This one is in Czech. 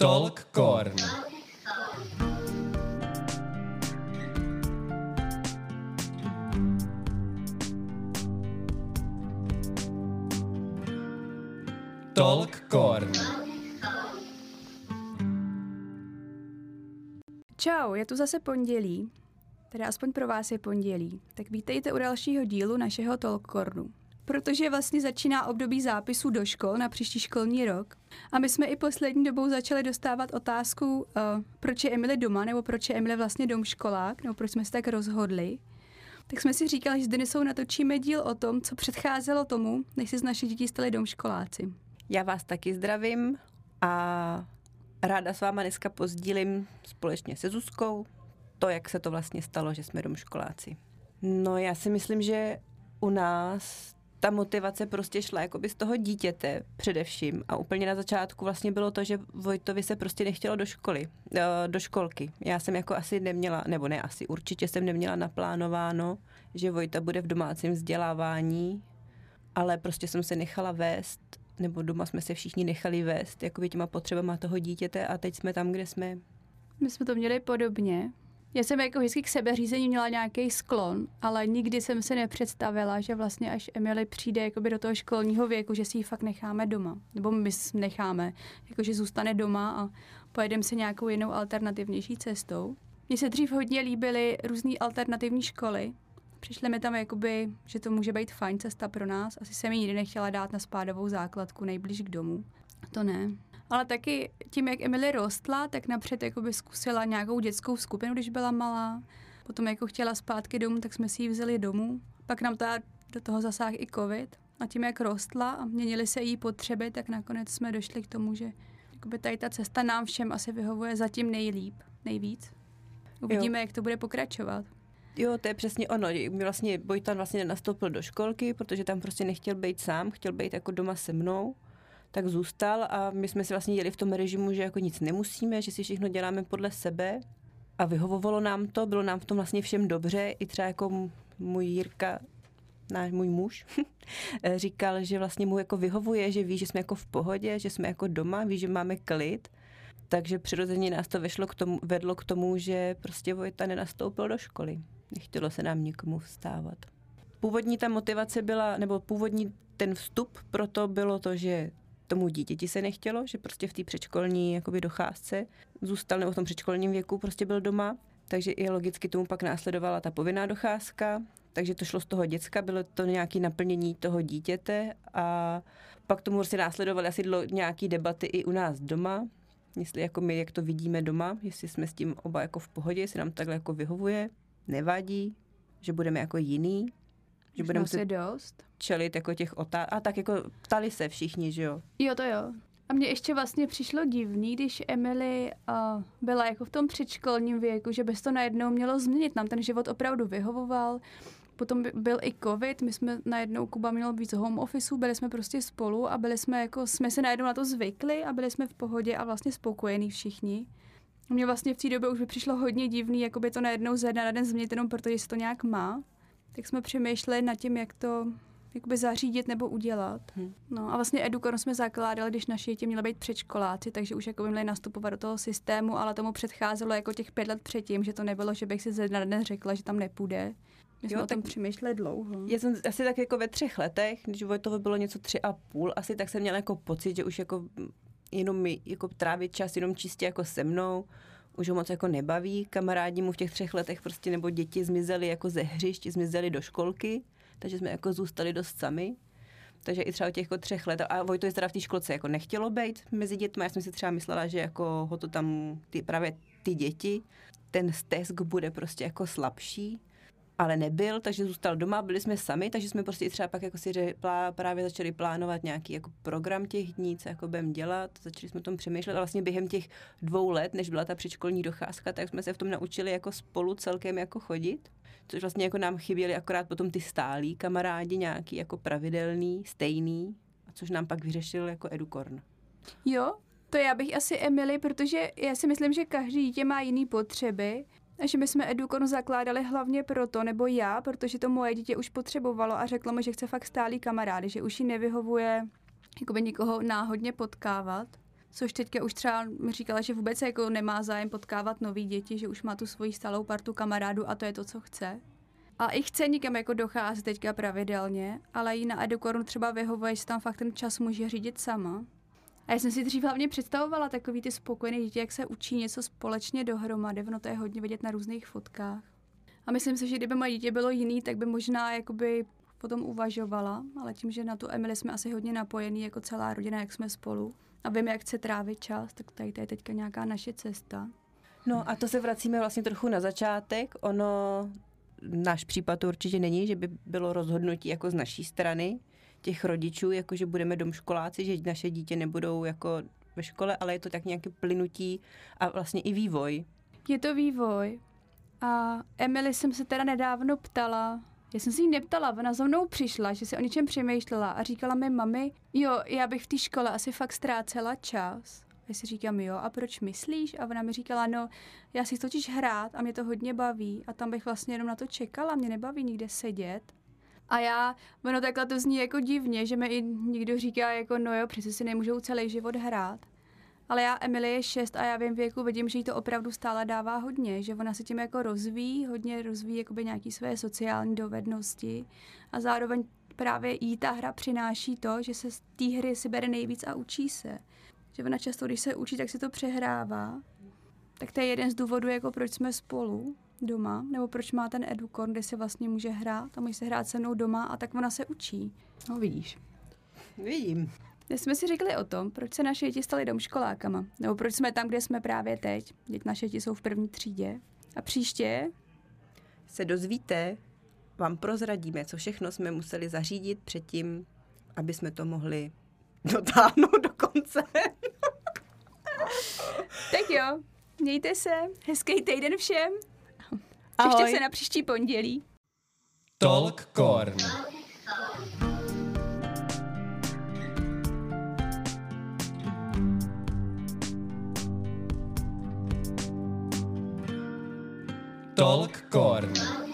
Talk Korn. Talk Korn. Čau, je tu zase pondělí, teda aspoň pro vás je pondělí. Tak vítejte u dalšího dílu našeho Talkcornu. Protože vlastně začíná období zápisů do škol na příští školní rok. A my jsme i poslední dobou začali dostávat otázku, uh, proč je Emily doma, nebo proč je Emily vlastně domškolák, nebo proč jsme se tak rozhodli. Tak jsme si říkali, že zde jsou natočíme díl o tom, co předcházelo tomu, než se z naše děti stali domškoláci. Já vás taky zdravím a ráda s váma dneska pozdílím společně se Zuzkou to, jak se to vlastně stalo, že jsme domškoláci. No já si myslím, že u nás ta motivace prostě šla jakoby z toho dítěte především a úplně na začátku vlastně bylo to, že Vojtovi se prostě nechtělo do školy, eh, do školky. Já jsem jako asi neměla, nebo ne asi, určitě jsem neměla naplánováno, že Vojta bude v domácím vzdělávání, ale prostě jsem se nechala vést, nebo doma jsme se všichni nechali vést, jakoby těma potřebama toho dítěte a teď jsme tam, kde jsme. My jsme to měli podobně. Já jsem jako vždycky k sebeřízení měla nějaký sklon, ale nikdy jsem si nepředstavila, že vlastně až Emily přijde jakoby do toho školního věku, že si ji fakt necháme doma. Nebo my necháme, jakože zůstane doma a pojedeme se nějakou jinou alternativnější cestou. Mně se dřív hodně líbily různé alternativní školy. Přišly mi tam, jakoby, že to může být fajn cesta pro nás. Asi jsem ji nikdy nechtěla dát na spádovou základku nejblíž k domu. To ne. Ale taky tím, jak Emily rostla, tak napřed jakoby zkusila nějakou dětskou skupinu, když byla malá. Potom jako chtěla zpátky domů, tak jsme si ji vzali domů. Pak nám ta, do toho zasáhl i covid. A tím, jak rostla a měnily se její potřeby, tak nakonec jsme došli k tomu, že jakoby tady ta cesta nám všem asi vyhovuje zatím nejlíp, nejvíc. Uvidíme, jo. jak to bude pokračovat. Jo, to je přesně ono. Vlastně Bojtan vlastně nenastoupil do školky, protože tam prostě nechtěl být sám, chtěl být jako doma se mnou tak zůstal a my jsme si vlastně jeli v tom režimu, že jako nic nemusíme, že si všechno děláme podle sebe a vyhovovalo nám to, bylo nám v tom vlastně všem dobře, i třeba jako můj Jirka, náš můj muž, říkal, že vlastně mu jako vyhovuje, že ví, že jsme jako v pohodě, že jsme jako doma, ví, že máme klid, takže přirozeně nás to vešlo k tomu, vedlo k tomu, že prostě Vojta nenastoupil do školy. Nechtělo se nám nikomu vstávat. Původní ta motivace byla, nebo původní ten vstup pro to bylo to, že tomu dítěti se nechtělo, že prostě v té předškolní jakoby docházce zůstal nebo v tom předškolním věku prostě byl doma, takže i logicky tomu pak následovala ta povinná docházka, takže to šlo z toho děcka, bylo to nějaké naplnění toho dítěte a pak tomu prostě následovaly asi nějaké debaty i u nás doma, jestli jako my, jak to vidíme doma, jestli jsme s tím oba jako v pohodě, jestli nám takhle jako vyhovuje, nevadí, že budeme jako jiný, že budeme muset dost. čelit jako těch otázek. A tak jako ptali se všichni, že jo? Jo, to jo. A mně ještě vlastně přišlo divný, když Emily uh, byla jako v tom předškolním věku, že bez to najednou mělo změnit. Nám ten život opravdu vyhovoval. Potom byl i covid, my jsme najednou, Kuba měl víc home office, byli jsme prostě spolu a byli jsme jako, jsme se najednou na to zvykli a byli jsme v pohodě a vlastně spokojení všichni. Mně vlastně v té době už by přišlo hodně divný, jako by to najednou ze dne na den změnit jenom protože se to nějak má tak jsme přemýšleli nad tím, jak to jakoby zařídit nebo udělat. Hmm. No a vlastně Edukon jsme zakládali, když naši děti měly být předškoláci, takže už jako by měli nastupovat do toho systému, ale tomu předcházelo jako těch pět let předtím, že to nebylo, že bych si ze dne řekla, že tam nepůjde. My jsme jo, o tom přemýšleli dlouho. Já jsem asi tak jako ve třech letech, když to bylo něco tři a půl, asi tak jsem měla jako pocit, že už jako jenom mi jako trávit čas jenom čistě jako se mnou, už ho moc jako nebaví. Kamarádi mu v těch třech letech prostě nebo děti zmizeli jako ze hřišť, zmizeli do školky, takže jsme jako zůstali dost sami. Takže i třeba těch jako třech let. A Vojto je teda v té školce jako nechtělo být mezi dětmi. Já jsem si třeba myslela, že jako ho to tam ty, právě ty děti, ten stesk bude prostě jako slabší ale nebyl, takže zůstal doma, byli jsme sami, takže jsme prostě třeba pak jako si plá, právě začali plánovat nějaký jako program těch dní, co jako budeme dělat, začali jsme o tom přemýšlet a vlastně během těch dvou let, než byla ta předškolní docházka, tak jsme se v tom naučili jako spolu celkem jako chodit, což vlastně jako nám chyběli akorát potom ty stálí kamarádi, nějaký jako pravidelný, stejný, a což nám pak vyřešil jako Edukorn. Jo, to já bych asi Emily, protože já si myslím, že každý dítě má jiný potřeby že my jsme Edukon zakládali hlavně proto, nebo já, protože to moje dítě už potřebovalo a řeklo mi, že chce fakt stálý kamarády, že už jí nevyhovuje jakoby nikoho náhodně potkávat. Což teďka už třeba mi říkala, že vůbec jako nemá zájem potkávat nový děti, že už má tu svoji stálou partu kamarádů a to je to, co chce. A i chce někam jako docházet teďka pravidelně, ale jí na Edukornu třeba vyhovuje, že tam fakt ten čas může řídit sama. A já jsem si dřív hlavně představovala takový ty spokojené děti, jak se učí něco společně dohromady, ono to je hodně vidět na různých fotkách. A myslím si, že kdyby moje dítě bylo jiný, tak by možná jakoby potom uvažovala, ale tím, že na tu Emily jsme asi hodně napojení jako celá rodina, jak jsme spolu a vím, jak chce trávit čas, tak tady to je teďka nějaká naše cesta. No a to se vracíme vlastně trochu na začátek. Ono, náš případ určitě není, že by bylo rozhodnutí jako z naší strany těch rodičů, jako že budeme domškoláci, že naše dítě nebudou jako ve škole, ale je to tak nějaké plynutí a vlastně i vývoj. Je to vývoj. A Emily jsem se teda nedávno ptala, já jsem si jí neptala, ona za mnou přišla, že si o něčem přemýšlela a říkala mi, mami, jo, já bych v té škole asi fakt ztrácela čas. Já si říkám, jo, a proč myslíš? A ona mi říkala, no, já si totiž hrát a mě to hodně baví a tam bych vlastně jenom na to čekala, mě nebaví nikde sedět. A já, ono takhle to zní jako divně, že mi i někdo říká, jako no jo, přece si nemůžou celý život hrát. Ale já, Emily je šest a já v jejím věku vidím, že jí to opravdu stále dává hodně, že ona se tím jako rozvíjí, hodně rozvíjí jakoby nějaké své sociální dovednosti a zároveň právě jí ta hra přináší to, že se z té hry si bere nejvíc a učí se. Že ona často, když se učí, tak si to přehrává. Tak to je jeden z důvodů, jako proč jsme spolu doma, nebo proč má ten edukorn, kde se vlastně může hrát a může se hrát se mnou doma a tak ona se učí. No vidíš. Vidím. Dnes jsme si řekli o tom, proč se naše děti staly domškolákama, nebo proč jsme tam, kde jsme právě teď. Děti naše děti jsou v první třídě. A příště Se dozvíte, vám prozradíme, co všechno jsme museli zařídit předtím, aby jsme to mohli dotáhnout do konce. Tak jo, mějte se, hezký týden všem. Ahoj. Těšte se na příští pondělí. Talk Corn. Talk Corn.